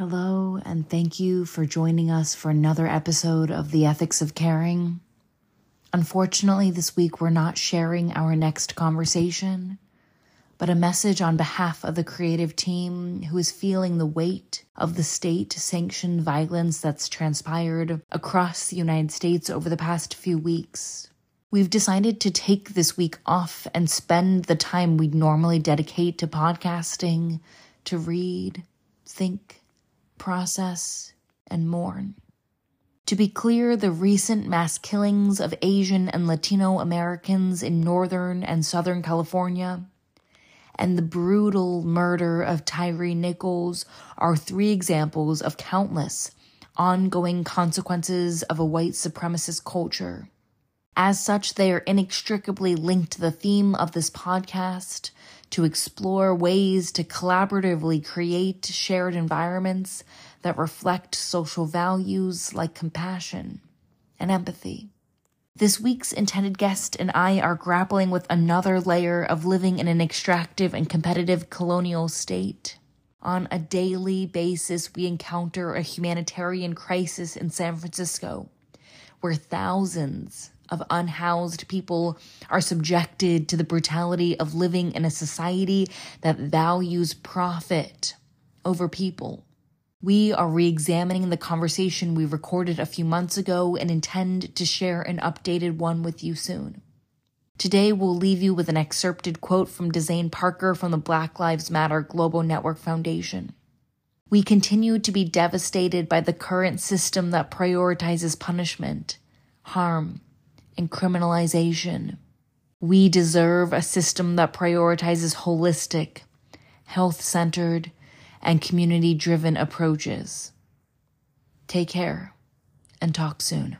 Hello, and thank you for joining us for another episode of The Ethics of Caring. Unfortunately, this week we're not sharing our next conversation, but a message on behalf of the creative team who is feeling the weight of the state sanctioned violence that's transpired across the United States over the past few weeks. We've decided to take this week off and spend the time we'd normally dedicate to podcasting, to read, think, process, and mourn. To be clear, the recent mass killings of Asian and Latino Americans in Northern and Southern California and the brutal murder of Tyre Nichols are three examples of countless ongoing consequences of a white supremacist culture. As such, they are inextricably linked to the theme of this podcast to explore ways to collaboratively create shared environments that reflect social values like compassion and empathy. This week's intended guest and I are grappling with another layer of living in an extractive and competitive colonial state. On a daily basis, we encounter a humanitarian crisis in San Francisco, where thousands of unhoused people are subjected to the brutality of living in a society that values profit over people. We are re examining the conversation we recorded a few months ago and intend to share an updated one with you soon. Today, we'll leave you with an excerpted quote from Dezane Parker from the Black Lives Matter Global Network Foundation. We continue to be devastated by the current system that prioritizes punishment, harm, and criminalization. We deserve a system that prioritizes holistic, health centered, and community driven approaches. Take care and talk soon.